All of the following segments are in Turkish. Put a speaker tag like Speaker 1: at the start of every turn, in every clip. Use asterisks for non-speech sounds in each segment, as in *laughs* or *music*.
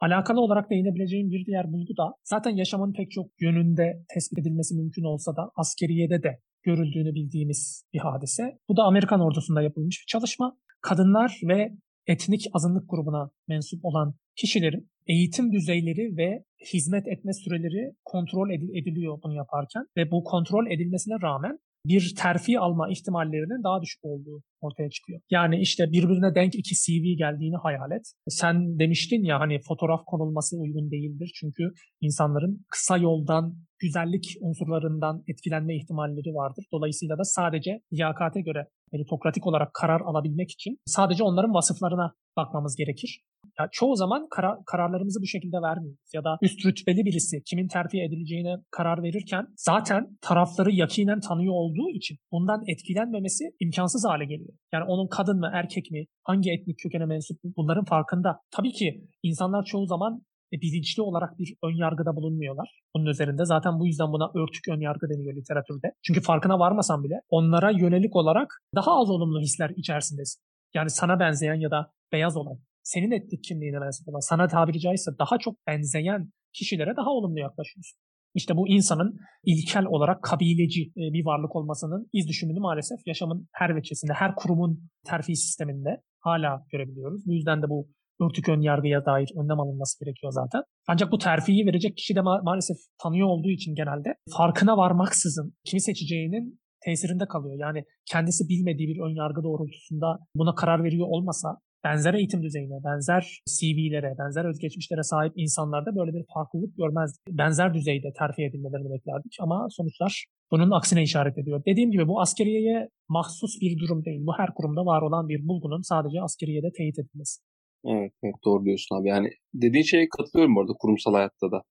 Speaker 1: Alakalı olarak değinebileceğim bir diğer bulgu da zaten yaşamın pek çok yönünde tespit edilmesi mümkün olsa da askeriyede de görüldüğünü bildiğimiz bir hadise. Bu da Amerikan ordusunda yapılmış bir çalışma. Kadınlar ve etnik azınlık grubuna mensup olan kişilerin eğitim düzeyleri ve hizmet etme süreleri kontrol ediliyor bunu yaparken ve bu kontrol edilmesine rağmen bir terfi alma ihtimallerinin daha düşük olduğu ortaya çıkıyor. Yani işte birbirine denk iki CV geldiğini hayal et. Sen demiştin ya hani fotoğraf konulması uygun değildir. Çünkü insanların kısa yoldan güzellik unsurlarından etkilenme ihtimalleri vardır. Dolayısıyla da sadece liyakate göre meritokratik olarak karar alabilmek için sadece onların vasıflarına bakmamız gerekir. Ya çoğu zaman kara, kararlarımızı bu şekilde vermiyoruz. Ya da üst rütbeli birisi kimin terfi edileceğine karar verirken zaten tarafları yakinen tanıyor olduğu için bundan etkilenmemesi imkansız hale geliyor. Yani onun kadın mı erkek mi hangi etnik kökene mensup bunların farkında. Tabii ki insanlar çoğu zaman e, bilinçli olarak bir ön yargıda bulunmuyorlar. Bunun üzerinde zaten bu yüzden buna örtük ön yargı deniyor literatürde. Çünkü farkına varmasan bile onlara yönelik olarak daha az olumlu hisler içerisindesin. Yani sana benzeyen ya da beyaz olan, senin etnik kimliğine mensup sana tabiri caizse daha çok benzeyen kişilere daha olumlu yaklaşıyorsun. İşte bu insanın ilkel olarak kabileci e, bir varlık olmasının iz düşümünü maalesef yaşamın her veçesinde, her kurumun terfi sisteminde hala görebiliyoruz. Bu yüzden de bu örtük ön yargıya dair önlem alınması gerekiyor zaten. Ancak bu terfiyi verecek kişi de ma- maalesef tanıyor olduğu için genelde farkına varmaksızın kimi seçeceğinin tesirinde kalıyor. Yani kendisi bilmediği bir ön yargı doğrultusunda buna karar veriyor olmasa benzer eğitim düzeyine, benzer CV'lere, benzer özgeçmişlere sahip insanlarda böyle bir farklılık görmezdik. Benzer düzeyde terfi edilmelerini beklerdik ama sonuçlar bunun aksine işaret ediyor. Dediğim gibi bu askeriyeye mahsus bir durum değil. Bu her kurumda var olan bir bulgunun sadece askeriyede teyit edilmesi.
Speaker 2: Evet, evet doğru diyorsun abi. Yani dediğin şeye katılıyorum bu arada kurumsal hayatta da.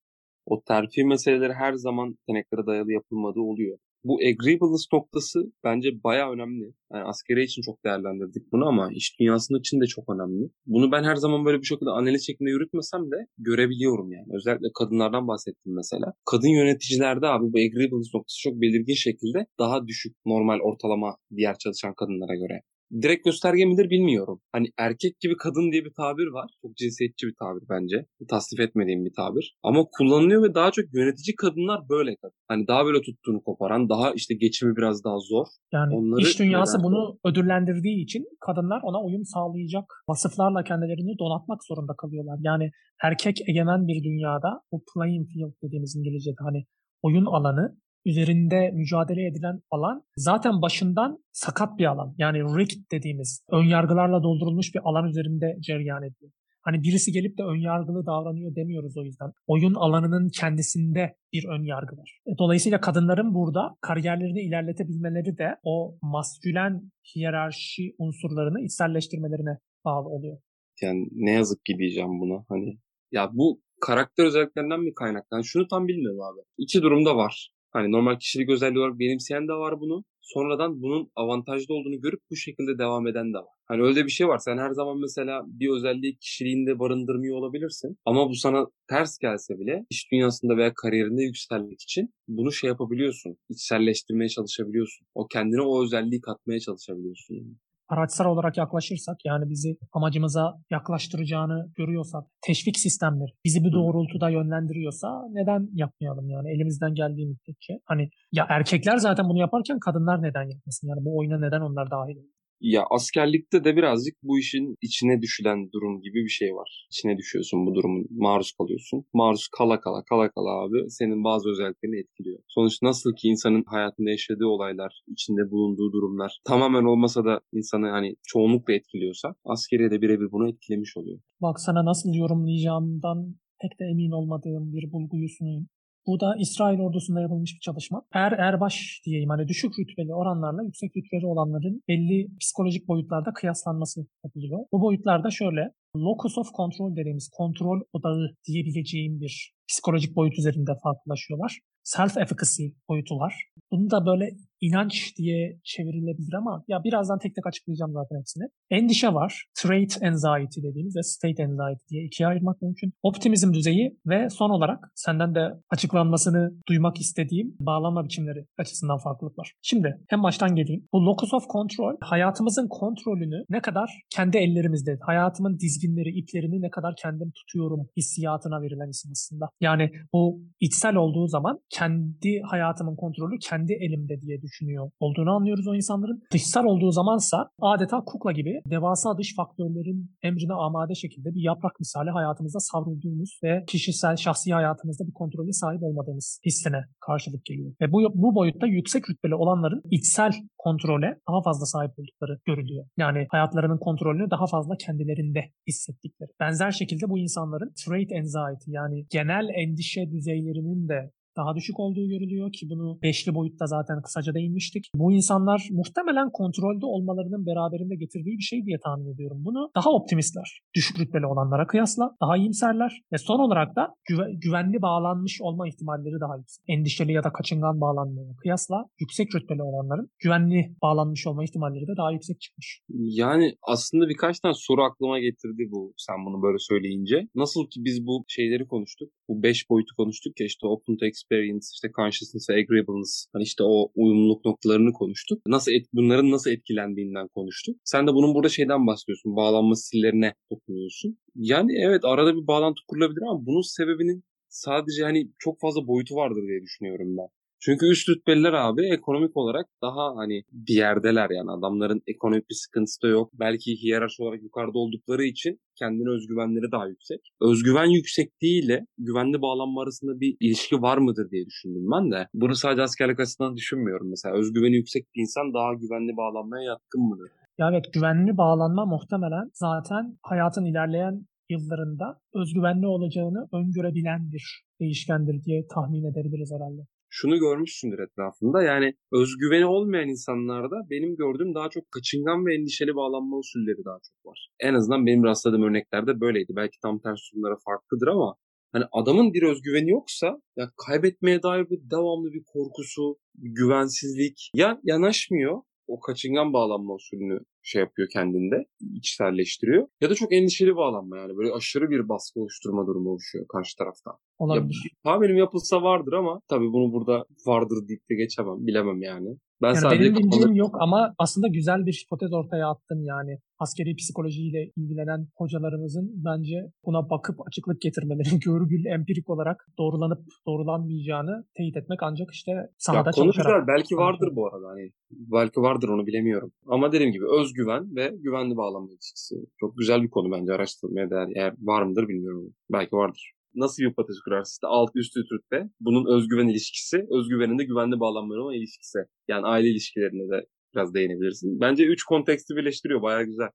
Speaker 2: O terfi meseleleri her zaman yeteneklere dayalı yapılmadığı oluyor. Bu agreeableness noktası bence baya önemli. Yani askeri için çok değerlendirdik bunu ama iş dünyasının için de çok önemli. Bunu ben her zaman böyle bir şekilde analiz şeklinde yürütmesem de görebiliyorum yani. Özellikle kadınlardan bahsettim mesela. Kadın yöneticilerde abi bu agreeableness noktası çok belirgin şekilde daha düşük normal ortalama diğer çalışan kadınlara göre direkt gösterge midir bilmiyorum. Hani erkek gibi kadın diye bir tabir var. Çok cinsiyetçi bir tabir bence. Tasdif etmediğim bir tabir. Ama kullanılıyor ve daha çok yönetici kadınlar böyle kadın. Hani daha böyle tuttuğunu koparan, daha işte geçimi biraz daha zor.
Speaker 1: Yani Onları iş dünyası neden? bunu ödüllendirdiği için kadınlar ona uyum sağlayacak vasıflarla kendilerini donatmak zorunda kalıyorlar. Yani erkek egemen bir dünyada bu playing field dediğimiz İngilizce'de hani oyun alanı üzerinde mücadele edilen alan zaten başından sakat bir alan. Yani rigged dediğimiz ön yargılarla doldurulmuş bir alan üzerinde cereyan ediyor. Hani birisi gelip de ön yargılı davranıyor demiyoruz o yüzden. Oyun alanının kendisinde bir ön yargı var. E, dolayısıyla kadınların burada kariyerlerini ilerletebilmeleri de o maskülen hiyerarşi unsurlarını içselleştirmelerine bağlı oluyor.
Speaker 2: Yani ne yazık ki diyeceğim buna. Hani ya bu karakter özelliklerinden mi kaynaklan? Şunu tam bilmiyorum abi. İki durumda var. Hani normal kişilik özelliği olarak benimseyen de var bunu. Sonradan bunun avantajlı olduğunu görüp bu şekilde devam eden de var. Hani öyle bir şey var. Sen her zaman mesela bir özelliği kişiliğinde barındırmıyor olabilirsin. Ama bu sana ters gelse bile iş dünyasında veya kariyerinde yükselmek için bunu şey yapabiliyorsun. İçselleştirmeye çalışabiliyorsun. O kendine o özelliği katmaya çalışabiliyorsun.
Speaker 1: Araçsal olarak yaklaşırsak yani bizi amacımıza yaklaştıracağını görüyorsak, teşvik sistemleri bizi bu doğrultuda yönlendiriyorsa neden yapmayalım yani elimizden geldiği müddetçe. Hani ya erkekler zaten bunu yaparken kadınlar neden yapmasın? Yani bu oyuna neden onlar dahil?
Speaker 2: Ya askerlikte de birazcık bu işin içine düşülen durum gibi bir şey var. İçine düşüyorsun bu durumun, maruz kalıyorsun. Maruz kala kala kala kala abi senin bazı özelliklerini etkiliyor. Sonuçta nasıl ki insanın hayatında yaşadığı olaylar, içinde bulunduğu durumlar tamamen olmasa da insanı hani çoğunlukla etkiliyorsa askeriye de birebir bunu etkilemiş oluyor.
Speaker 1: Bak sana nasıl yorumlayacağımdan pek de emin olmadığım bir bulguyu sunayım. Bu da İsrail ordusunda yapılmış bir çalışma. Er erbaş diyeyim hani düşük rütbeli oranlarla yüksek rütbeli olanların belli psikolojik boyutlarda kıyaslanması yapılıyor. Bu boyutlarda şöyle locus of control dediğimiz kontrol odağı diyebileceğim bir psikolojik boyut üzerinde farklılaşıyorlar. Self-efficacy boyutu var. Bunu da böyle inanç diye çevrilebilir ama ya birazdan tek tek açıklayacağım zaten hepsini. Endişe var. Trait anxiety dediğimiz ve state anxiety diye ikiye ayırmak mümkün. Optimizm düzeyi ve son olarak senden de açıklanmasını duymak istediğim bağlanma biçimleri açısından farklılık var. Şimdi en baştan geleyim. Bu locus of control hayatımızın kontrolünü ne kadar kendi ellerimizde, hayatımın dizginleri, iplerini ne kadar kendim tutuyorum hissiyatına verilen isim aslında. Yani bu içsel olduğu zaman kendi hayatımın kontrolü kendi elimde diye düşünüyor olduğunu anlıyoruz o insanların. Dışsal olduğu zamansa adeta kukla gibi devasa dış faktörlerin emrine amade şekilde bir yaprak misali hayatımızda savrulduğumuz ve kişisel, şahsi hayatımızda bir kontrole sahip olmadığımız hissine karşılık geliyor. Ve bu, bu boyutta yüksek rütbeli olanların içsel kontrole daha fazla sahip oldukları görülüyor. Yani hayatlarının kontrolünü daha fazla kendilerinde hissettikleri. Benzer şekilde bu insanların trait anxiety yani genel endişe düzeylerinin de daha düşük olduğu görülüyor ki bunu beşli boyutta zaten kısaca değinmiştik. Bu insanlar muhtemelen kontrolde olmalarının beraberinde getirdiği bir şey diye tahmin ediyorum bunu. Daha optimistler. Düşük rütbeli olanlara kıyasla daha iyimserler ve son olarak da güve- güvenli bağlanmış olma ihtimalleri daha yüksek. Endişeli ya da kaçıngan bağlanmaya kıyasla yüksek rütbeli olanların güvenli bağlanmış olma ihtimalleri de daha yüksek çıkmış.
Speaker 2: Yani aslında birkaç tane soru aklıma getirdi bu sen bunu böyle söyleyince. Nasıl ki biz bu şeyleri konuştuk. Bu beş boyutu konuştuk ya işte open to experience, işte consciousness ve agreeableness. Hani işte o uyumluluk noktalarını konuştuk. Nasıl et, bunların nasıl etkilendiğinden konuştuk. Sen de bunun burada şeyden bahsediyorsun. Bağlanma stillerine dokunuyorsun. Yani evet arada bir bağlantı kurulabilir ama bunun sebebinin sadece hani çok fazla boyutu vardır diye düşünüyorum ben. Çünkü üst rütbeliler abi ekonomik olarak daha hani bir yerdeler yani adamların ekonomik bir sıkıntısı da yok. Belki hiyerarşi olarak yukarıda oldukları için kendine özgüvenleri daha yüksek. Özgüven yüksekliğiyle güvenli bağlanma arasında bir ilişki var mıdır diye düşündüm ben de. Bunu sadece askerlik açısından düşünmüyorum mesela. Özgüveni yüksek bir insan daha güvenli bağlanmaya yatkın mıdır?
Speaker 1: Ya evet güvenli bağlanma muhtemelen zaten hayatın ilerleyen yıllarında özgüvenli olacağını öngörebilen bir değişkendir diye tahmin edebiliriz herhalde.
Speaker 2: Şunu görmüşsündür etrafında yani özgüveni olmayan insanlarda benim gördüğüm daha çok kaçıngan ve endişeli bağlanma usulleri daha çok var. En azından benim rastladığım örneklerde böyleydi. Belki tam tersi durumlara farklıdır ama hani adamın bir özgüveni yoksa ya kaybetmeye dair bir devamlı bir korkusu, bir güvensizlik ya yanaşmıyor o kaçıngan bağlanma usulünü şey yapıyor kendinde, içselleştiriyor. Ya da çok endişeli bağlanma yani böyle aşırı bir baskı oluşturma durumu oluşuyor karşı taraftan.
Speaker 1: Olabilir.
Speaker 2: Ya, tahminim yapılsa vardır ama tabii bunu burada vardır deyip de geçemem, bilemem yani. Ben
Speaker 1: Yani
Speaker 2: sadece
Speaker 1: benim
Speaker 2: kafamda-
Speaker 1: yok ama aslında güzel bir hipotez ortaya attın yani. Askeri psikolojiyle ilgilenen hocalarımızın bence buna bakıp açıklık getirmeleri, *laughs* görgül empirik olarak doğrulanıp doğrulanmayacağını teyit etmek ancak işte sahada çalışarak.
Speaker 2: Belki vardır bu arada. Hani belki vardır onu bilemiyorum. Ama dediğim gibi özgüven ve güvenli bağlanma ilişkisi. Çok güzel bir konu bence araştırmaya değer. Eğer var mıdır bilmiyorum. Belki vardır. Nasıl bir hipotez kurarsın? İşte alt üst rütbe. Bunun özgüven ilişkisi. Özgüvenin de güvenli bağlanma ilişkisi. Yani aile ilişkilerine de biraz değinebilirsin. Bence üç konteksti birleştiriyor. Bayağı güzel.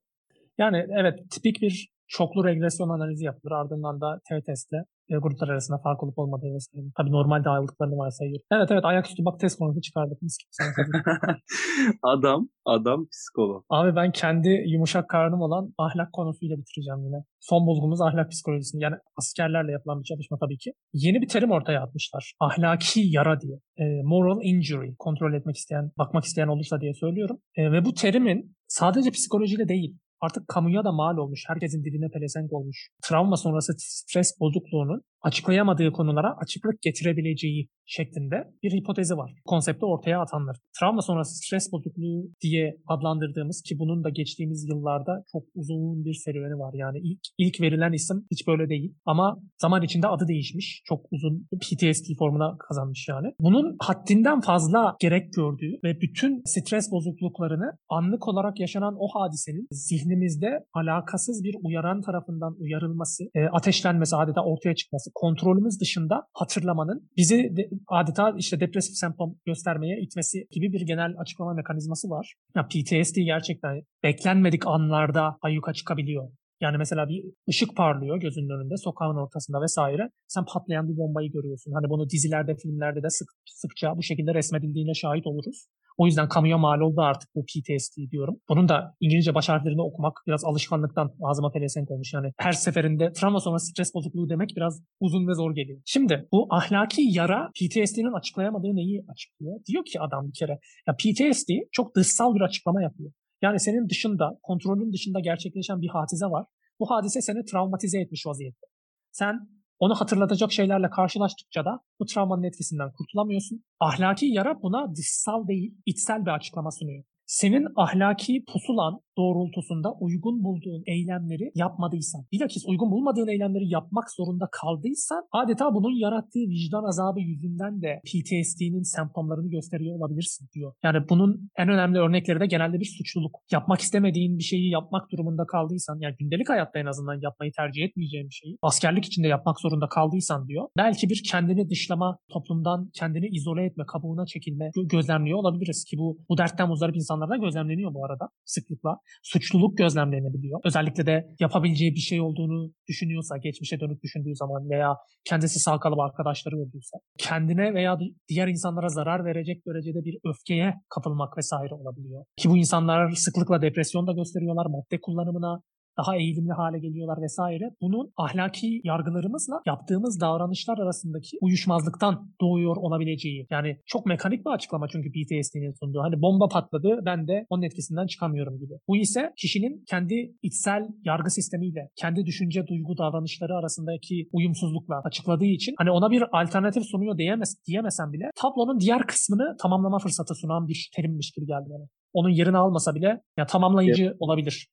Speaker 1: Yani evet tipik bir çoklu regresyon analizi yapılır. Ardından da t-testle e, gruplar arasında fark olup olmadığı vesaire. Tabii normalde ayrılıklarını varsayıyor. Evet evet ayaküstü bak test konusu çıkardık. Mis *laughs*
Speaker 2: adam, adam psikolog.
Speaker 1: Abi ben kendi yumuşak karnım olan ahlak konusuyla bitireceğim yine. Son bulgumuz ahlak psikolojisini. Yani askerlerle yapılan bir çalışma tabii ki. Yeni bir terim ortaya atmışlar. Ahlaki yara diye. E, moral injury. Kontrol etmek isteyen, bakmak isteyen olursa diye söylüyorum. E, ve bu terimin sadece psikolojiyle değil, artık kamuya da mal olmuş, herkesin diline pelesenk olmuş. Travma sonrası stres bozukluğunun açıklayamadığı konulara açıklık getirebileceği şeklinde bir hipotezi var. Konsepti ortaya atanlar. Travma sonrası stres bozukluğu diye adlandırdığımız ki bunun da geçtiğimiz yıllarda çok uzun bir serüveni var. Yani ilk, ilk verilen isim hiç böyle değil. Ama zaman içinde adı değişmiş. Çok uzun PTSD formuna kazanmış yani. Bunun haddinden fazla gerek gördüğü ve bütün stres bozukluklarını anlık olarak yaşanan o hadisenin zihnimizde alakasız bir uyaran tarafından uyarılması, e, ateşlenmesi adeta ortaya çıkması, kontrolümüz dışında hatırlamanın bizi de, adeta işte depresif semptom göstermeye itmesi gibi bir genel açıklama mekanizması var. Ya PTSD gerçekten beklenmedik anlarda ayyuka çıkabiliyor. Yani mesela bir ışık parlıyor gözünün önünde, sokağın ortasında vesaire. Sen patlayan bir bombayı görüyorsun. Hani bunu dizilerde, filmlerde de sık, sıkça bu şekilde resmedildiğine şahit oluruz. O yüzden kamuya mal oldu artık bu PTSD diyorum. Bunun da İngilizce baş harflerini okumak biraz alışkanlıktan ağzıma pelesenk olmuş. Yani her seferinde travma sonra stres bozukluğu demek biraz uzun ve zor geliyor. Şimdi bu ahlaki yara PTSD'nin açıklayamadığı neyi açıklıyor? Diyor ki adam bir kere ya PTSD çok dışsal bir açıklama yapıyor. Yani senin dışında, kontrolün dışında gerçekleşen bir hadise var. Bu hadise seni travmatize etmiş vaziyette. Sen onu hatırlatacak şeylerle karşılaştıkça da bu travmanın etkisinden kurtulamıyorsun. Ahlaki yara buna dışsal değil, içsel bir açıklama sunuyor. Senin ahlaki pusulan doğrultusunda uygun bulduğun eylemleri yapmadıysan, bilakis uygun bulmadığın eylemleri yapmak zorunda kaldıysan adeta bunun yarattığı vicdan azabı yüzünden de PTSD'nin semptomlarını gösteriyor olabilirsin diyor. Yani bunun en önemli örnekleri de genelde bir suçluluk. Yapmak istemediğin bir şeyi yapmak durumunda kaldıysan, yani gündelik hayatta en azından yapmayı tercih etmeyeceğin bir şeyi askerlik içinde yapmak zorunda kaldıysan diyor. Belki bir kendini dışlama, toplumdan kendini izole etme, kabuğuna çekilme gözlemliyor olabiliriz ki bu bu dertten muzdarip insanlarda gözlemleniyor bu arada sıklıkla suçluluk gözlemlenebiliyor. Özellikle de yapabileceği bir şey olduğunu düşünüyorsa, geçmişe dönük düşündüğü zaman veya kendisi sağ kalıp arkadaşları öldüyse, kendine veya diğer insanlara zarar verecek derecede bir öfkeye kapılmak vesaire olabiliyor. Ki bu insanlar sıklıkla depresyon da gösteriyorlar, madde kullanımına daha eğilimli hale geliyorlar vesaire. Bunun ahlaki yargılarımızla yaptığımız davranışlar arasındaki uyuşmazlıktan doğuyor olabileceği. Yani çok mekanik bir açıklama çünkü PTSD'nin sunduğu. Hani bomba patladı ben de onun etkisinden çıkamıyorum gibi. Bu ise kişinin kendi içsel yargı sistemiyle, kendi düşünce, duygu, davranışları arasındaki uyumsuzlukla açıkladığı için hani ona bir alternatif sunuyor diyemez, diyemesem bile tablonun diğer kısmını tamamlama fırsatı sunan bir terimmiş gibi geldi bana. Onun yerini almasa bile ya tamamlayıcı evet. olabilir.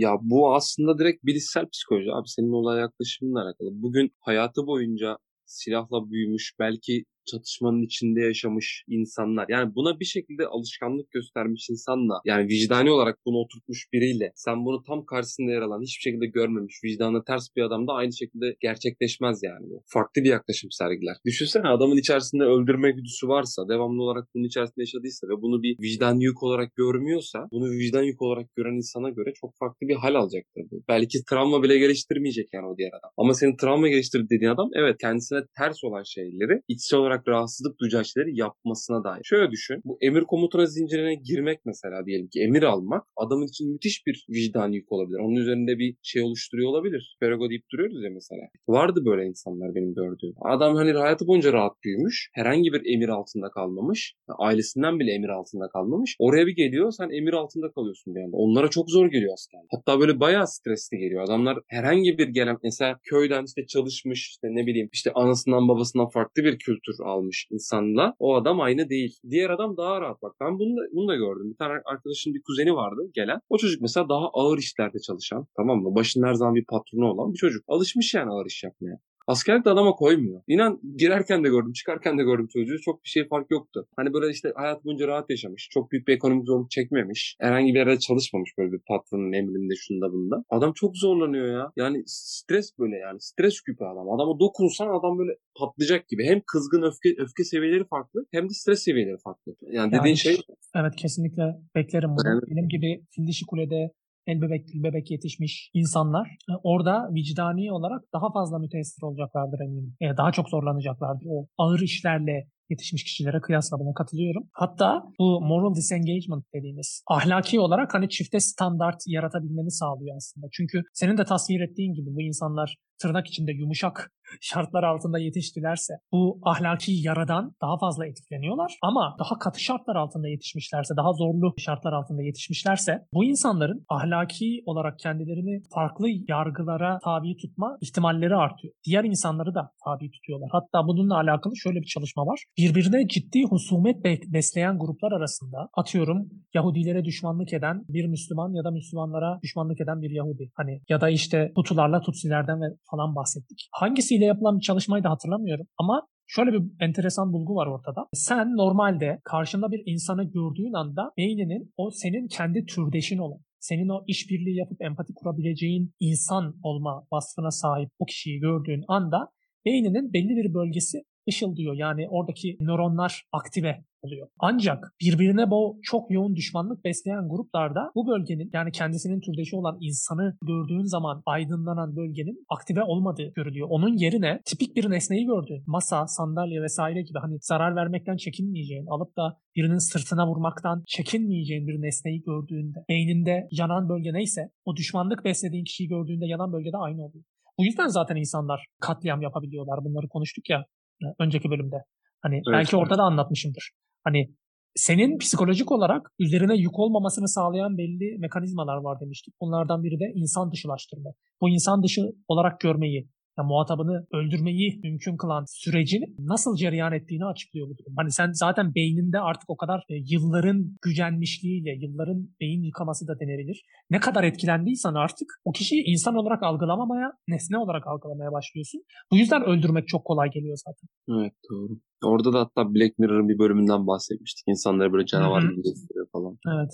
Speaker 2: Ya bu aslında direkt bilişsel psikoloji abi senin olay yaklaşımınla alakalı. Bugün hayatı boyunca silahla büyümüş, belki çatışmanın içinde yaşamış insanlar. Yani buna bir şekilde alışkanlık göstermiş insanla yani vicdani olarak bunu oturtmuş biriyle sen bunu tam karşısında yer alan hiçbir şekilde görmemiş vicdanı ters bir adam da aynı şekilde gerçekleşmez yani. Farklı bir yaklaşım sergiler. Düşünsene adamın içerisinde öldürme güdüsü varsa devamlı olarak bunun içerisinde yaşadıysa ve bunu bir vicdan yük olarak görmüyorsa bunu vicdan yük olarak gören insana göre çok farklı bir hal alacaktır. Belki travma bile geliştirmeyecek yani o diğer adam. Ama senin travma geliştirdi dediğin adam evet kendisine ters olan şeyleri içsel olarak olarak rahatsızlık duyacağı şeyleri yapmasına dair. Şöyle düşün. Bu emir komuta zincirine girmek mesela diyelim ki emir almak adamın için müthiş bir vicdan yük olabilir. Onun üzerinde bir şey oluşturuyor olabilir. Perago deyip duruyoruz ya mesela. Vardı böyle insanlar benim gördüğüm. Adam hani hayatı boyunca rahat büyümüş. Herhangi bir emir altında kalmamış. Ailesinden bile emir altında kalmamış. Oraya bir geliyor sen emir altında kalıyorsun bir anda. Onlara çok zor geliyor aslında. Hatta böyle bayağı stresli geliyor. Adamlar herhangi bir gelen mesela köyden işte çalışmış işte ne bileyim işte anasından babasından farklı bir kültür almış insanla o adam aynı değil. Diğer adam daha rahat bak. Ben bunu da, bunu da gördüm. Bir tane arkadaşın bir kuzeni vardı gelen. O çocuk mesela daha ağır işlerde çalışan tamam mı? Başında her zaman bir patronu olan bir çocuk. Alışmış yani ağır iş yapmaya. Askerlik de adama koymuyor. İnan girerken de gördüm, çıkarken de gördüm çocuğu. Çok bir şey fark yoktu. Hani böyle işte hayat boyunca rahat yaşamış. Çok büyük bir ekonomik zorluk çekmemiş. Herhangi bir yerde çalışmamış böyle bir patronun emrinde şunda bunda. Adam çok zorlanıyor ya. Yani stres böyle yani. Stres küpü adam. Adama dokunsan adam böyle patlayacak gibi. Hem kızgın öfke öfke seviyeleri farklı hem de stres seviyeleri farklı. Yani dediğin yani, şey...
Speaker 1: Evet kesinlikle beklerim bunu. Evet. Benim gibi Fildişi Kule'de el bebek bebek yetişmiş insanlar e, orada vicdani olarak daha fazla müteessir olacaklardır eminim. E, daha çok zorlanacaklardır o ağır işlerle yetişmiş kişilere kıyasla buna katılıyorum. Hatta bu moral disengagement dediğimiz ahlaki olarak hani çifte standart yaratabilmeni sağlıyor aslında. Çünkü senin de tasvir ettiğin gibi bu insanlar tırnak içinde yumuşak şartlar altında yetiştilerse bu ahlaki yaradan daha fazla etkileniyorlar ama daha katı şartlar altında yetişmişlerse, daha zorlu şartlar altında yetişmişlerse bu insanların ahlaki olarak kendilerini farklı yargılara tabi tutma ihtimalleri artıyor. Diğer insanları da tabi tutuyorlar. Hatta bununla alakalı şöyle bir çalışma var. Birbirine ciddi husumet besleyen gruplar arasında atıyorum Yahudilere düşmanlık eden bir Müslüman ya da Müslümanlara düşmanlık eden bir Yahudi. Hani ya da işte Hutularla Tutsilerden ve falan bahsettik. Hangisiyle yapılan bir çalışmayı da hatırlamıyorum ama Şöyle bir enteresan bulgu var ortada. Sen normalde karşında bir insanı gördüğün anda beyninin o senin kendi türdeşin olan, senin o işbirliği yapıp empati kurabileceğin insan olma vasfına sahip o kişiyi gördüğün anda beyninin belli bir bölgesi ışıldıyor. Yani oradaki nöronlar aktive oluyor. Ancak birbirine bu çok yoğun düşmanlık besleyen gruplarda bu bölgenin yani kendisinin türdeşi olan insanı gördüğün zaman aydınlanan bölgenin aktive olmadığı görülüyor. Onun yerine tipik bir nesneyi gördüğün masa, sandalye vesaire gibi hani zarar vermekten çekinmeyeceğin, alıp da birinin sırtına vurmaktan çekinmeyeceğin bir nesneyi gördüğünde, beyninde yanan bölge neyse o düşmanlık beslediğin kişiyi gördüğünde yanan bölgede aynı oluyor. Bu yüzden zaten insanlar katliam yapabiliyorlar. Bunları konuştuk ya önceki bölümde. Hani evet, belki orada da anlatmışımdır. Hani senin psikolojik olarak üzerine yük olmamasını sağlayan belli mekanizmalar var demiştik. Bunlardan biri de insan dışılaştırma. Bu insan dışı olarak görmeyi, yani muhatabını öldürmeyi mümkün kılan sürecin nasıl cereyan ettiğini açıklıyor bu durum. Hani sen zaten beyninde artık o kadar e, yılların gücenmişliğiyle, yılların beyin yıkaması da denebilir. Ne kadar etkilendiysen artık o kişiyi insan olarak algılamamaya, nesne olarak algılamaya başlıyorsun. Bu yüzden öldürmek çok kolay geliyor zaten.
Speaker 2: Evet doğru. Orada da hatta Black Mirror'ın bir bölümünden bahsetmiştik. İnsanları böyle canavar gibi gösteriyor falan.
Speaker 1: Evet.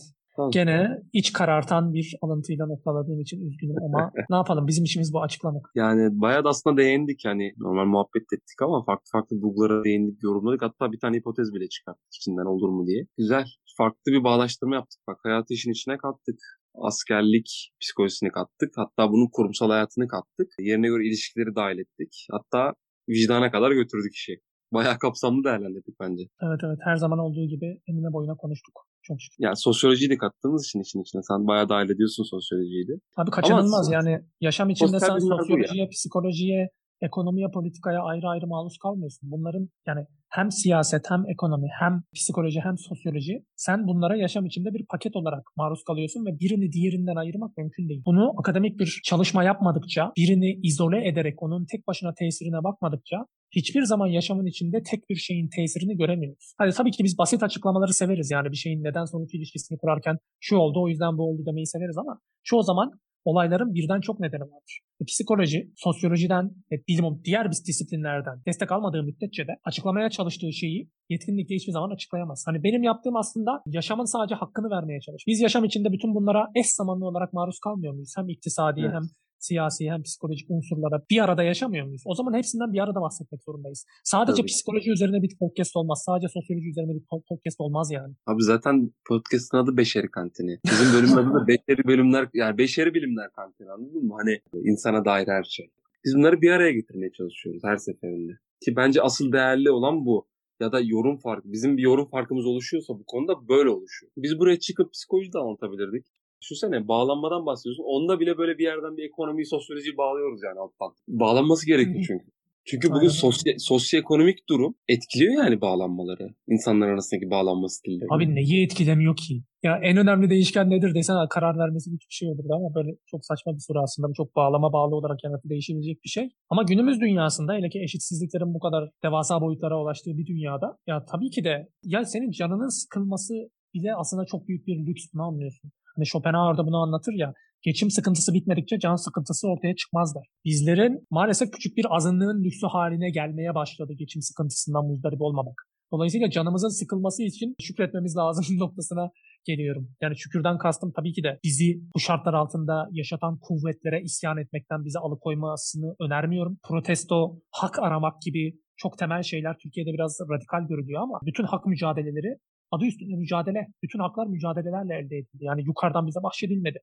Speaker 1: Gene iç karartan bir alıntıyla noktaladığım için üzgünüm ama *laughs* ne yapalım bizim işimiz bu açıklamak.
Speaker 2: Yani bayağı da aslında değindik yani normal muhabbet ettik ama farklı farklı bulgulara değindik, yorumladık. Hatta bir tane hipotez bile çıkarttık içinden olur mu diye. Güzel. Farklı bir bağlaştırma yaptık. Bak hayatı işin içine kattık askerlik psikolojisini kattık. Hatta bunun kurumsal hayatını kattık. Yerine göre ilişkileri dahil ettik. Hatta vicdana kadar götürdük işi. Bayağı kapsamlı değerlendirdik bence.
Speaker 1: Evet evet her zaman olduğu gibi enine boyuna konuştuk. Çok şükür.
Speaker 2: Yani sosyolojiyi de kattığımız için için içine. Sen bayağı dahil ediyorsun sosyolojiyi de.
Speaker 1: Abi kaçınılmaz Ama, yani yaşam içinde sen sosyolojiye, ya. psikolojiye, ekonomiye, politikaya ayrı ayrı maruz kalmıyorsun. Bunların yani hem siyaset hem ekonomi hem psikoloji hem sosyoloji sen bunlara yaşam içinde bir paket olarak maruz kalıyorsun ve birini diğerinden ayırmak mümkün değil. Bunu akademik bir çalışma yapmadıkça, birini izole ederek onun tek başına tesirine bakmadıkça hiçbir zaman yaşamın içinde tek bir şeyin tesirini göremiyoruz. Hani tabii ki biz basit açıklamaları severiz yani bir şeyin neden sonuç ilişkisini kurarken şu oldu o yüzden bu oldu demeyi severiz ama çoğu zaman olayların birden çok nedeni vardır. E, psikoloji, sosyolojiden ve bilim, diğer disiplinlerden destek almadığı müddetçe de açıklamaya çalıştığı şeyi yetkinlikle hiçbir zaman açıklayamaz. Hani benim yaptığım aslında yaşamın sadece hakkını vermeye çalış. Biz yaşam içinde bütün bunlara eş zamanlı olarak maruz kalmıyor muyuz? Hem iktisadi evet. hem siyasi hem psikolojik unsurlara bir arada yaşamıyor muyuz? O zaman hepsinden bir arada bahsetmek zorundayız. Sadece Tabii. psikoloji üzerine bir podcast olmaz. Sadece sosyoloji üzerine bir podcast olmaz yani.
Speaker 2: Abi zaten podcast'ın adı Beşeri Kantini. Bizim bölümün adı da *laughs* Beşeri Bölümler, yani Beşeri Bilimler Kantini anladın mı? Hani insana dair her şey. Biz bunları bir araya getirmeye çalışıyoruz her seferinde. Ki bence asıl değerli olan bu ya da yorum farkı. Bizim bir yorum farkımız oluşuyorsa bu konuda böyle oluşuyor. Biz buraya çıkıp psikoloji de anlatabilirdik. Düşünsene bağlanmadan bahsediyorsun. Onda bile böyle bir yerden bir ekonomiyi, sosyolojiyi bağlıyoruz yani alttan. Bağlanması gerekiyor çünkü. Çünkü bugün sosyo, sosyoekonomik durum etkiliyor yani bağlanmaları. İnsanlar arasındaki bağlanma stilleri.
Speaker 1: Abi neyi etkilemiyor ki? Ya en önemli değişken nedir desen karar vermesi bir şey olurdu ama böyle çok saçma bir soru aslında. Çok bağlama bağlı olarak yanıtı değişebilecek bir şey. Ama günümüz dünyasında hele ki eşitsizliklerin bu kadar devasa boyutlara ulaştığı bir dünyada ya tabii ki de ya senin canının sıkılması bile aslında çok büyük bir lüks ne anlıyorsun? Hani Schopenhauer da bunu anlatır ya. Geçim sıkıntısı bitmedikçe can sıkıntısı ortaya çıkmaz der. Bizlerin maalesef küçük bir azınlığın lüksü haline gelmeye başladı geçim sıkıntısından muzdarip olmamak. Dolayısıyla canımızın sıkılması için şükretmemiz *laughs* lazım noktasına geliyorum. Yani şükürden kastım tabii ki de bizi bu şartlar altında yaşatan kuvvetlere isyan etmekten bize alıkoymasını önermiyorum. Protesto, hak aramak gibi çok temel şeyler Türkiye'de biraz radikal görülüyor ama bütün hak mücadeleleri adı üstünde mücadele. Bütün haklar mücadelelerle elde edildi. Yani yukarıdan bize bahşedilmedi.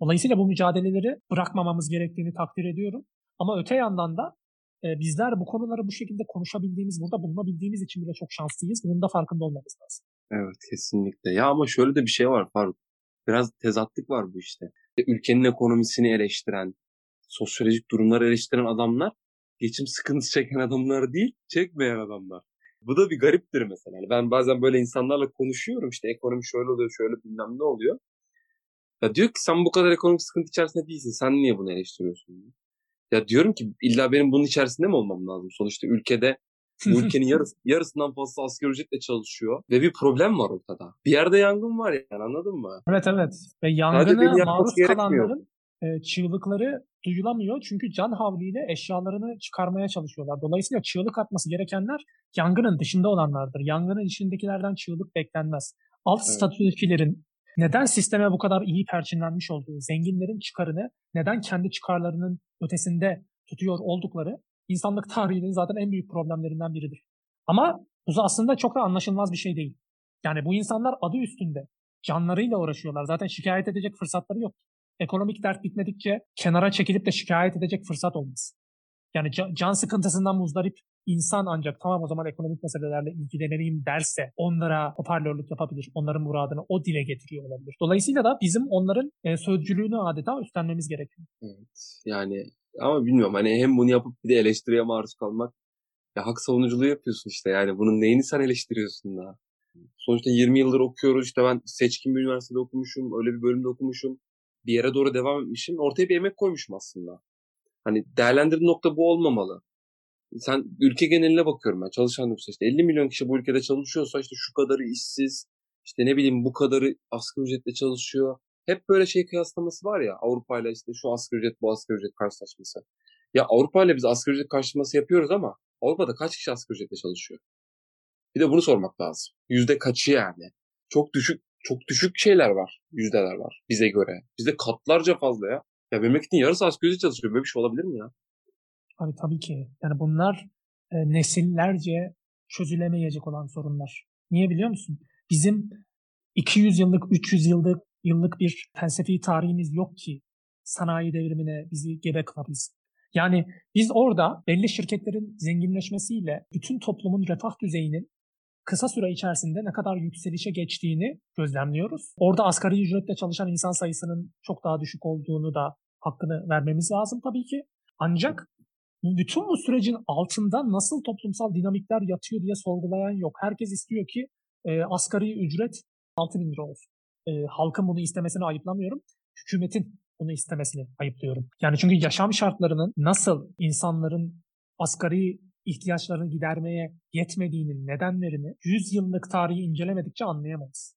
Speaker 1: Dolayısıyla bu mücadeleleri bırakmamamız gerektiğini takdir ediyorum. Ama öte yandan da e, bizler bu konuları bu şekilde konuşabildiğimiz, burada bulunabildiğimiz için bile çok şanslıyız. Bunun da farkında olmamız lazım.
Speaker 2: Evet kesinlikle. Ya ama şöyle de bir şey var Faruk. Biraz tezatlık var bu işte. Ülkenin ekonomisini eleştiren, sosyolojik durumları eleştiren adamlar geçim sıkıntısı çeken adamlar değil, çekmeyen adamlar. Bu da bir gariptir mesela. Yani ben bazen böyle insanlarla konuşuyorum işte ekonomi şöyle oluyor şöyle bilmem ne oluyor. Ya diyor ki sen bu kadar ekonomik sıkıntı içerisinde değilsin. Sen niye bunu eleştiriyorsun? Ya diyorum ki illa benim bunun içerisinde mi olmam lazım? Sonuçta ülkede bu *laughs* ülkenin yarısı, yarısından fazla asgari ücretle çalışıyor ve bir problem var ortada. Bir yerde yangın var yani anladın mı?
Speaker 1: Evet evet. Ve yangına maruz kalanların e, çığlıkları duyulamıyor. Çünkü can havliyle eşyalarını çıkarmaya çalışıyorlar. Dolayısıyla çığlık atması gerekenler yangının dışında olanlardır. Yangının içindekilerden çığlık beklenmez. Alt evet. statüdekilerin neden sisteme bu kadar iyi perçinlenmiş olduğu, zenginlerin çıkarını neden kendi çıkarlarının ötesinde tutuyor oldukları insanlık tarihinin zaten en büyük problemlerinden biridir. Ama bu aslında çok da anlaşılmaz bir şey değil. Yani bu insanlar adı üstünde canlarıyla uğraşıyorlar. Zaten şikayet edecek fırsatları yok. Ekonomik dert bitmedikçe kenara çekilip de şikayet edecek fırsat olmaz. Yani can, sıkıntısından muzdarip insan ancak tamam o zaman ekonomik meselelerle ilgileneyim derse onlara hoparlörlük yapabilir. Onların muradını o dile getiriyor olabilir. Dolayısıyla da bizim onların e, sözcülüğünü adeta üstlenmemiz gerekiyor.
Speaker 2: Evet. Yani ama bilmiyorum hani hem bunu yapıp bir de eleştiriye maruz kalmak ya hak savunuculuğu yapıyorsun işte yani bunun neyini sen eleştiriyorsun da. Sonuçta 20 yıldır okuyoruz işte ben seçkin bir üniversitede okumuşum öyle bir bölümde okumuşum bir yere doğru devam etmişim ortaya bir emek koymuşum aslında. Hani değerlendirdiğin nokta bu olmamalı. Sen ülke geneline bakıyorum ben çalışan nüfusa işte 50 milyon kişi bu ülkede çalışıyorsa işte şu kadarı işsiz işte ne bileyim bu kadarı asgari ücretle çalışıyor. Hep böyle şey kıyaslaması var ya Avrupa ile işte şu asgari ücret bu asgari ücret karşılaşması. Ya Avrupa ile biz asgari ücret karşılaması yapıyoruz ama Avrupa'da kaç kişi asgari ücretle çalışıyor? Bir de bunu sormak lazım. Yüzde kaçı yani? Çok düşük çok düşük şeyler var. Yüzdeler var bize göre. Bizde katlarca fazla ya. Ya memleketin yarısı asgari çalışıyor. Böyle bir şey olabilir mi ya?
Speaker 1: Abi tabii ki. Yani bunlar e, nesillerce çözülemeyecek olan sorunlar. Niye biliyor musun? Bizim 200 yıllık, 300 yıllık yıllık bir felsefi tarihimiz yok ki sanayi devrimine bizi gebe kılabilsin. Yani biz orada belli şirketlerin zenginleşmesiyle bütün toplumun refah düzeyinin kısa süre içerisinde ne kadar yükselişe geçtiğini gözlemliyoruz. Orada asgari ücretle çalışan insan sayısının çok daha düşük olduğunu da hakkını vermemiz lazım tabii ki. Ancak bütün bu sürecin altında nasıl toplumsal dinamikler yatıyor diye sorgulayan yok. Herkes istiyor ki e, asgari ücret 6 bin lira olsun. E, halkın bunu istemesini ayıplamıyorum. Hükümetin bunu istemesini ayıplıyorum. Yani çünkü yaşam şartlarının nasıl insanların asgari ihtiyaçlarını gidermeye yetmediğinin nedenlerini 100 yıllık tarihi incelemedikçe anlayamayız.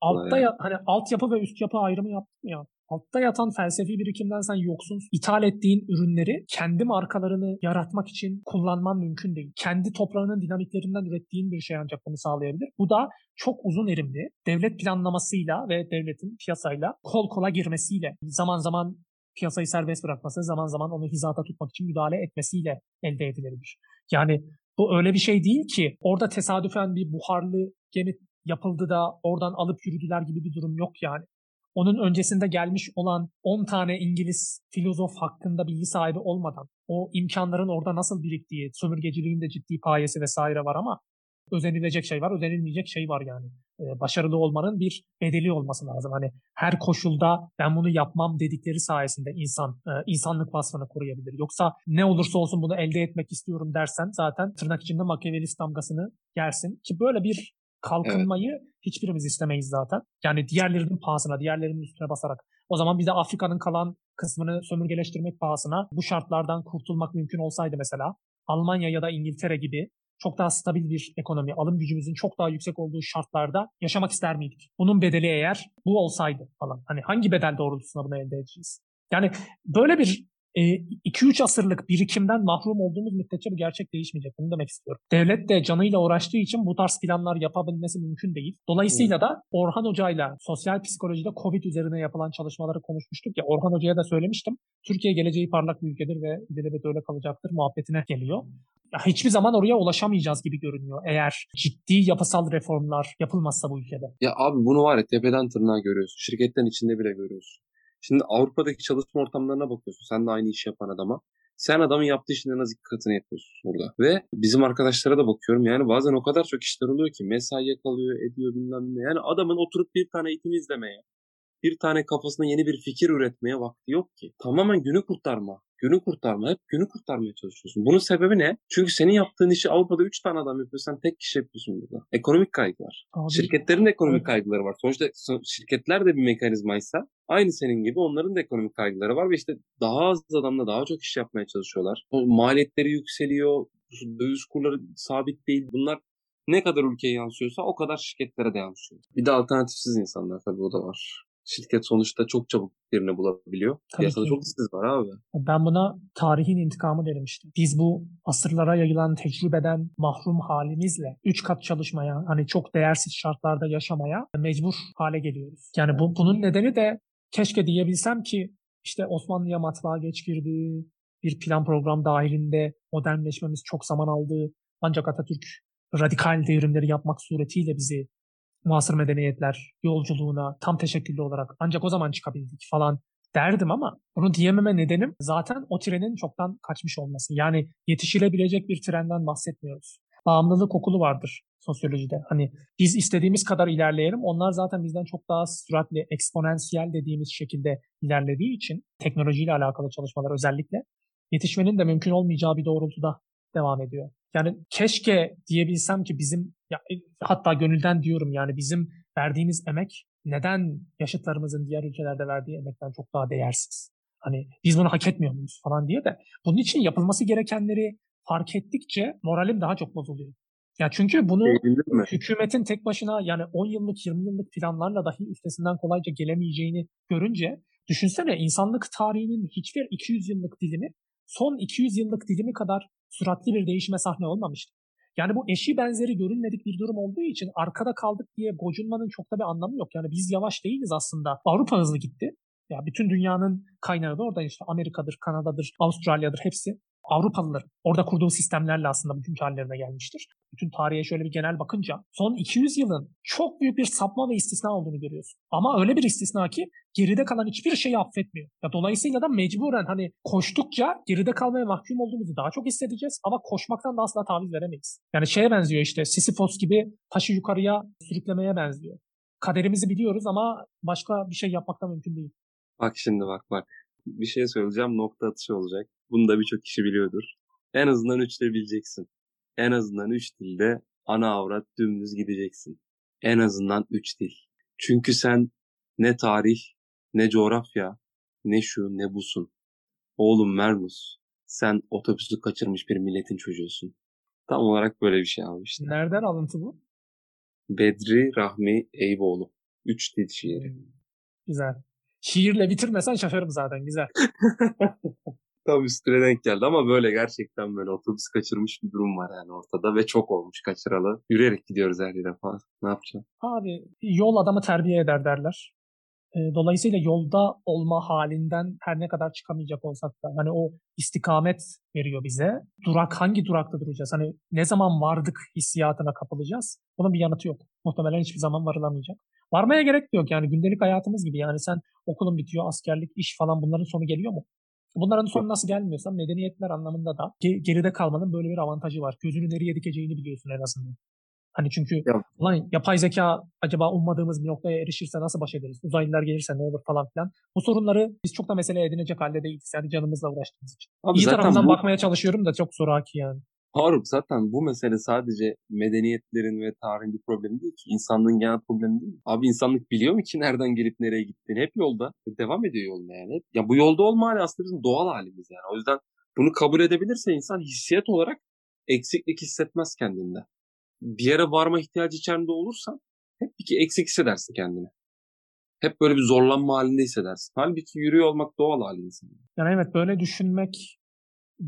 Speaker 1: Altta ya, hani altyapı ve üst yapı ayrımı yaptım ya. Altta yatan felsefi birikimden sen yoksun. İthal ettiğin ürünleri kendi markalarını yaratmak için kullanman mümkün değil. Kendi toprağının dinamiklerinden ürettiğin bir şey ancak bunu sağlayabilir. Bu da çok uzun erimli devlet planlamasıyla ve devletin piyasayla kol kola girmesiyle zaman zaman piyasayı serbest bırakması, zaman zaman onu hizada tutmak için müdahale etmesiyle elde edilebilir. Yani bu öyle bir şey değil ki orada tesadüfen bir buharlı gemi yapıldı da oradan alıp yürüdüler gibi bir durum yok yani. Onun öncesinde gelmiş olan 10 tane İngiliz filozof hakkında bilgi sahibi olmadan o imkanların orada nasıl biriktiği, sömürgeciliğin de ciddi payesi vesaire var ama özenilecek şey var, özenilmeyecek şey var yani. Ee, başarılı olmanın bir bedeli olması lazım. Hani her koşulda ben bunu yapmam dedikleri sayesinde insan e, insanlık vasfını koruyabilir. Yoksa ne olursa olsun bunu elde etmek istiyorum dersen zaten tırnak içinde makyavelist damgasını yersin. Ki böyle bir kalkınmayı evet. hiçbirimiz istemeyiz zaten. Yani diğerlerinin pahasına, diğerlerinin üstüne basarak. O zaman bir de Afrika'nın kalan kısmını sömürgeleştirmek pahasına bu şartlardan kurtulmak mümkün olsaydı mesela Almanya ya da İngiltere gibi çok daha stabil bir ekonomi, alım gücümüzün çok daha yüksek olduğu şartlarda yaşamak ister miydik? Bunun bedeli eğer bu olsaydı falan. Hani hangi bedel doğrultusunda bunu elde edeceğiz? Yani böyle bir 2-3 e, asırlık birikimden mahrum olduğumuz müddetçe bu gerçek değişmeyecek. Bunu demek istiyorum. Devlet de canıyla uğraştığı için bu tarz planlar yapabilmesi mümkün değil. Dolayısıyla da Orhan Hoca'yla sosyal psikolojide Covid üzerine yapılan çalışmaları konuşmuştuk ya. Orhan Hoca'ya da söylemiştim. Türkiye geleceği parlak bir ülkedir ve ileride öyle kalacaktır muhabbetine geliyor. Ya hiçbir zaman oraya ulaşamayacağız gibi görünüyor eğer ciddi yapısal reformlar yapılmazsa bu ülkede.
Speaker 2: Ya abi bunu var ya tepeden tırnağa görüyorsun. Şirketten içinde bile görüyorsun. Şimdi Avrupa'daki çalışma ortamlarına bakıyorsun. Sen de aynı işi yapan adama. Sen adamın yaptığı işin en az iki katını yapıyorsun burada. Ve bizim arkadaşlara da bakıyorum. Yani bazen o kadar çok işler oluyor ki mesaiye kalıyor, ediyor bilmem ne. Yani adamın oturup bir tane eğitim izlemeye, bir tane kafasına yeni bir fikir üretmeye vakti yok ki. Tamamen günü kurtarma. Günü kurtarma. Hep günü kurtarmaya çalışıyorsun. Bunun sebebi ne? Çünkü senin yaptığın işi Avrupa'da 3 tane adam yapıyor. Sen tek kişi yapıyorsun burada. Ekonomik kaygılar. Abi, Şirketlerin de ekonomik evet. kaygıları var. Sonuçta şirketler de bir mekanizmaysa aynı senin gibi onların da ekonomik kaygıları var ve işte daha az adamla daha çok iş yapmaya çalışıyorlar. Maliyetleri yükseliyor. Döviz kurları sabit değil. Bunlar ne kadar ülkeye yansıyorsa o kadar şirketlere de yansıyor. Bir de alternatifsiz insanlar tabii o da var şirket sonuçta çok çabuk birini bulabiliyor. Tabii Piyasada ki. çok işsiz var abi.
Speaker 1: Ben buna tarihin intikamı derim işte. Biz bu asırlara yayılan tecrübeden mahrum halimizle üç kat çalışmaya, hani çok değersiz şartlarda yaşamaya mecbur hale geliyoruz. Yani bu, bunun nedeni de keşke diyebilsem ki işte Osmanlı'ya matbaa geç girdi, bir plan program dahilinde modernleşmemiz çok zaman aldı. Ancak Atatürk radikal devrimleri yapmak suretiyle bizi muasır medeniyetler yolculuğuna tam teşekküllü olarak ancak o zaman çıkabildik falan derdim ama bunu diyememe nedenim zaten o trenin çoktan kaçmış olması. Yani yetişilebilecek bir trenden bahsetmiyoruz. Bağımlılık okulu vardır sosyolojide. Hani biz istediğimiz kadar ilerleyelim. Onlar zaten bizden çok daha süratli, eksponansiyel dediğimiz şekilde ilerlediği için teknolojiyle alakalı çalışmalar özellikle yetişmenin de mümkün olmayacağı bir doğrultuda devam ediyor. Yani keşke diyebilsem ki bizim ya, e, hatta gönülden diyorum yani bizim verdiğimiz emek neden yaşıtlarımızın diğer ülkelerde verdiği emekten çok daha değersiz? Hani biz bunu hak etmiyor muyuz falan diye de bunun için yapılması gerekenleri fark ettikçe moralim daha çok bozuluyor. Ya çünkü bunu hükümetin tek başına yani 10 yıllık 20 yıllık planlarla dahi üstesinden kolayca gelemeyeceğini görünce düşünsene insanlık tarihinin hiçbir 200 yıllık dilimi son 200 yıllık dilimi kadar süratli bir değişime sahne olmamıştı. Yani bu eşi benzeri görünmedik bir durum olduğu için arkada kaldık diye gocunmanın çok da bir anlamı yok. Yani biz yavaş değiliz aslında. Avrupa hızlı gitti. Ya bütün dünyanın kaynağı da orada işte Amerika'dır, Kanada'dır, Avustralya'dır hepsi. Avrupalıların orada kurduğu sistemlerle aslında bugünkü hallerine gelmiştir. Bütün tarihe şöyle bir genel bakınca son 200 yılın çok büyük bir sapma ve istisna olduğunu görüyorsun. Ama öyle bir istisna ki geride kalan hiçbir şeyi affetmiyor. Ya dolayısıyla da mecburen hani koştukça geride kalmaya mahkum olduğumuzu daha çok hissedeceğiz ama koşmaktan da asla taviz veremeyiz. Yani şeye benziyor işte Sisyphos gibi taşı yukarıya sürüklemeye benziyor. Kaderimizi biliyoruz ama başka bir şey yapmaktan mümkün değil.
Speaker 2: Bak şimdi bak bak. Bir şey söyleyeceğim nokta atışı olacak. Bunu da birçok kişi biliyordur. En azından üç dil bileceksin. En azından üç dilde ana avrat dümdüz gideceksin. En azından üç dil. Çünkü sen ne tarih, ne coğrafya, ne şu ne busun. Oğlum Mermus, sen otobüsü kaçırmış bir milletin çocuğusun. Tam olarak böyle bir şey işte.
Speaker 1: Nereden alıntı bu?
Speaker 2: Bedri Rahmi Eyüboğlu. Üç dil şiiri.
Speaker 1: Güzel. Şiirle bitirmesen şaşarım zaten. Güzel. *laughs*
Speaker 2: Tam üstüne denk geldi ama böyle gerçekten böyle otobüs kaçırmış bir durum var yani ortada ve çok olmuş kaçıralı. Yürüyerek gidiyoruz her yere falan. Ne yapacağım?
Speaker 1: Abi yol adamı terbiye eder derler. Dolayısıyla yolda olma halinden her ne kadar çıkamayacak olsak da hani o istikamet veriyor bize. Durak hangi durakta duracağız? Hani ne zaman vardık hissiyatına kapılacağız? Bunun bir yanıtı yok. Muhtemelen hiçbir zaman varılamayacak. Varmaya gerek yok yani gündelik hayatımız gibi yani sen okulun bitiyor, askerlik, iş falan bunların sonu geliyor mu? Bunların sonu nasıl gelmiyorsa medeniyetler anlamında da geride kalmanın böyle bir avantajı var. Gözünü nereye dikeceğini biliyorsun en azından. Hani çünkü ya. ulan yapay zeka acaba ummadığımız bir noktaya erişirse nasıl baş ederiz? Uzaylılar gelirse ne olur falan filan. Bu sorunları biz çok da mesele edinecek halde değiliz. Yani canımızla uğraştığımız için. Abi İyi tarafından bu... bakmaya çalışıyorum da çok zoraki yani.
Speaker 2: Harun zaten bu mesele sadece medeniyetlerin ve tarihin bir problemi değil ki. İnsanlığın genel problemi değil. Abi insanlık biliyor mu ki nereden gelip nereye gittiğini? Hep yolda. Devam ediyor yolda yani. Ya bu yolda olma hali aslında bizim doğal halimiz yani. O yüzden bunu kabul edebilirse insan hissiyat olarak eksiklik hissetmez kendinde. Bir yere varma ihtiyacı içerisinde olursan hep bir eksik hissedersin kendini. Hep böyle bir zorlanma halinde hissedersin. Halbuki yürüyor olmak doğal hali insan.
Speaker 1: Yani evet böyle düşünmek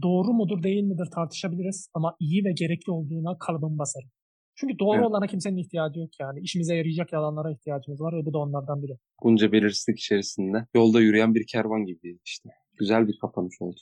Speaker 1: doğru mudur değil midir tartışabiliriz ama iyi ve gerekli olduğuna kalıbım basarım. Çünkü doğru evet. olana kimsenin ihtiyacı yok yani. İşimize yarayacak yalanlara ihtiyacımız var ve bu da onlardan biri.
Speaker 2: Bunca belirsizlik içerisinde yolda yürüyen bir kervan gibi işte. Güzel bir kapanış oldu.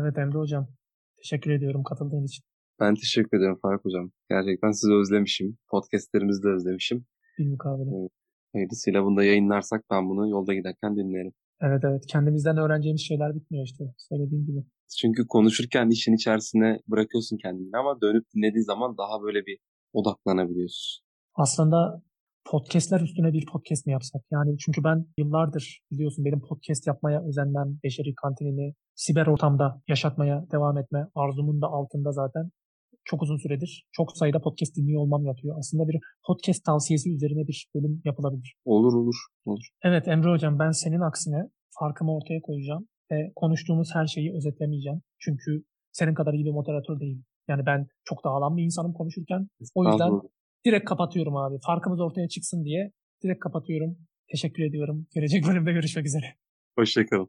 Speaker 1: Evet Emre Hocam. Teşekkür ediyorum katıldığın için.
Speaker 2: Ben teşekkür ederim Faruk Hocam. Gerçekten sizi özlemişim. Podcastlerimizi de özlemişim.
Speaker 1: Bir mukabele. Evet.
Speaker 2: Hayırlısıyla bunu da yayınlarsak ben bunu yolda giderken dinlerim.
Speaker 1: Evet evet. Kendimizden öğreneceğimiz şeyler bitmiyor işte. Söylediğim gibi.
Speaker 2: Çünkü konuşurken işin içerisine bırakıyorsun kendini ama dönüp dinlediği zaman daha böyle bir odaklanabiliyorsun.
Speaker 1: Aslında podcastler üstüne bir podcast mi yapsak? Yani çünkü ben yıllardır biliyorsun benim podcast yapmaya özenmem, beşeri kantinini siber ortamda yaşatmaya devam etme arzumun da altında zaten çok uzun süredir çok sayıda podcast dinliyor olmam yatıyor. Aslında bir podcast tavsiyesi üzerine bir bölüm yapılabilir.
Speaker 2: Olur olur. olur.
Speaker 1: Evet Emre Hocam ben senin aksine farkımı ortaya koyacağım ve konuştuğumuz her şeyi özetlemeyeceğim. Çünkü senin kadar iyi bir moderatör değilim. Yani ben çok dağılan bir insanım konuşurken. O yüzden direkt kapatıyorum abi. Farkımız ortaya çıksın diye direkt kapatıyorum. Teşekkür ediyorum. Gelecek bölümde görüşmek üzere.
Speaker 2: Hoşçakalın.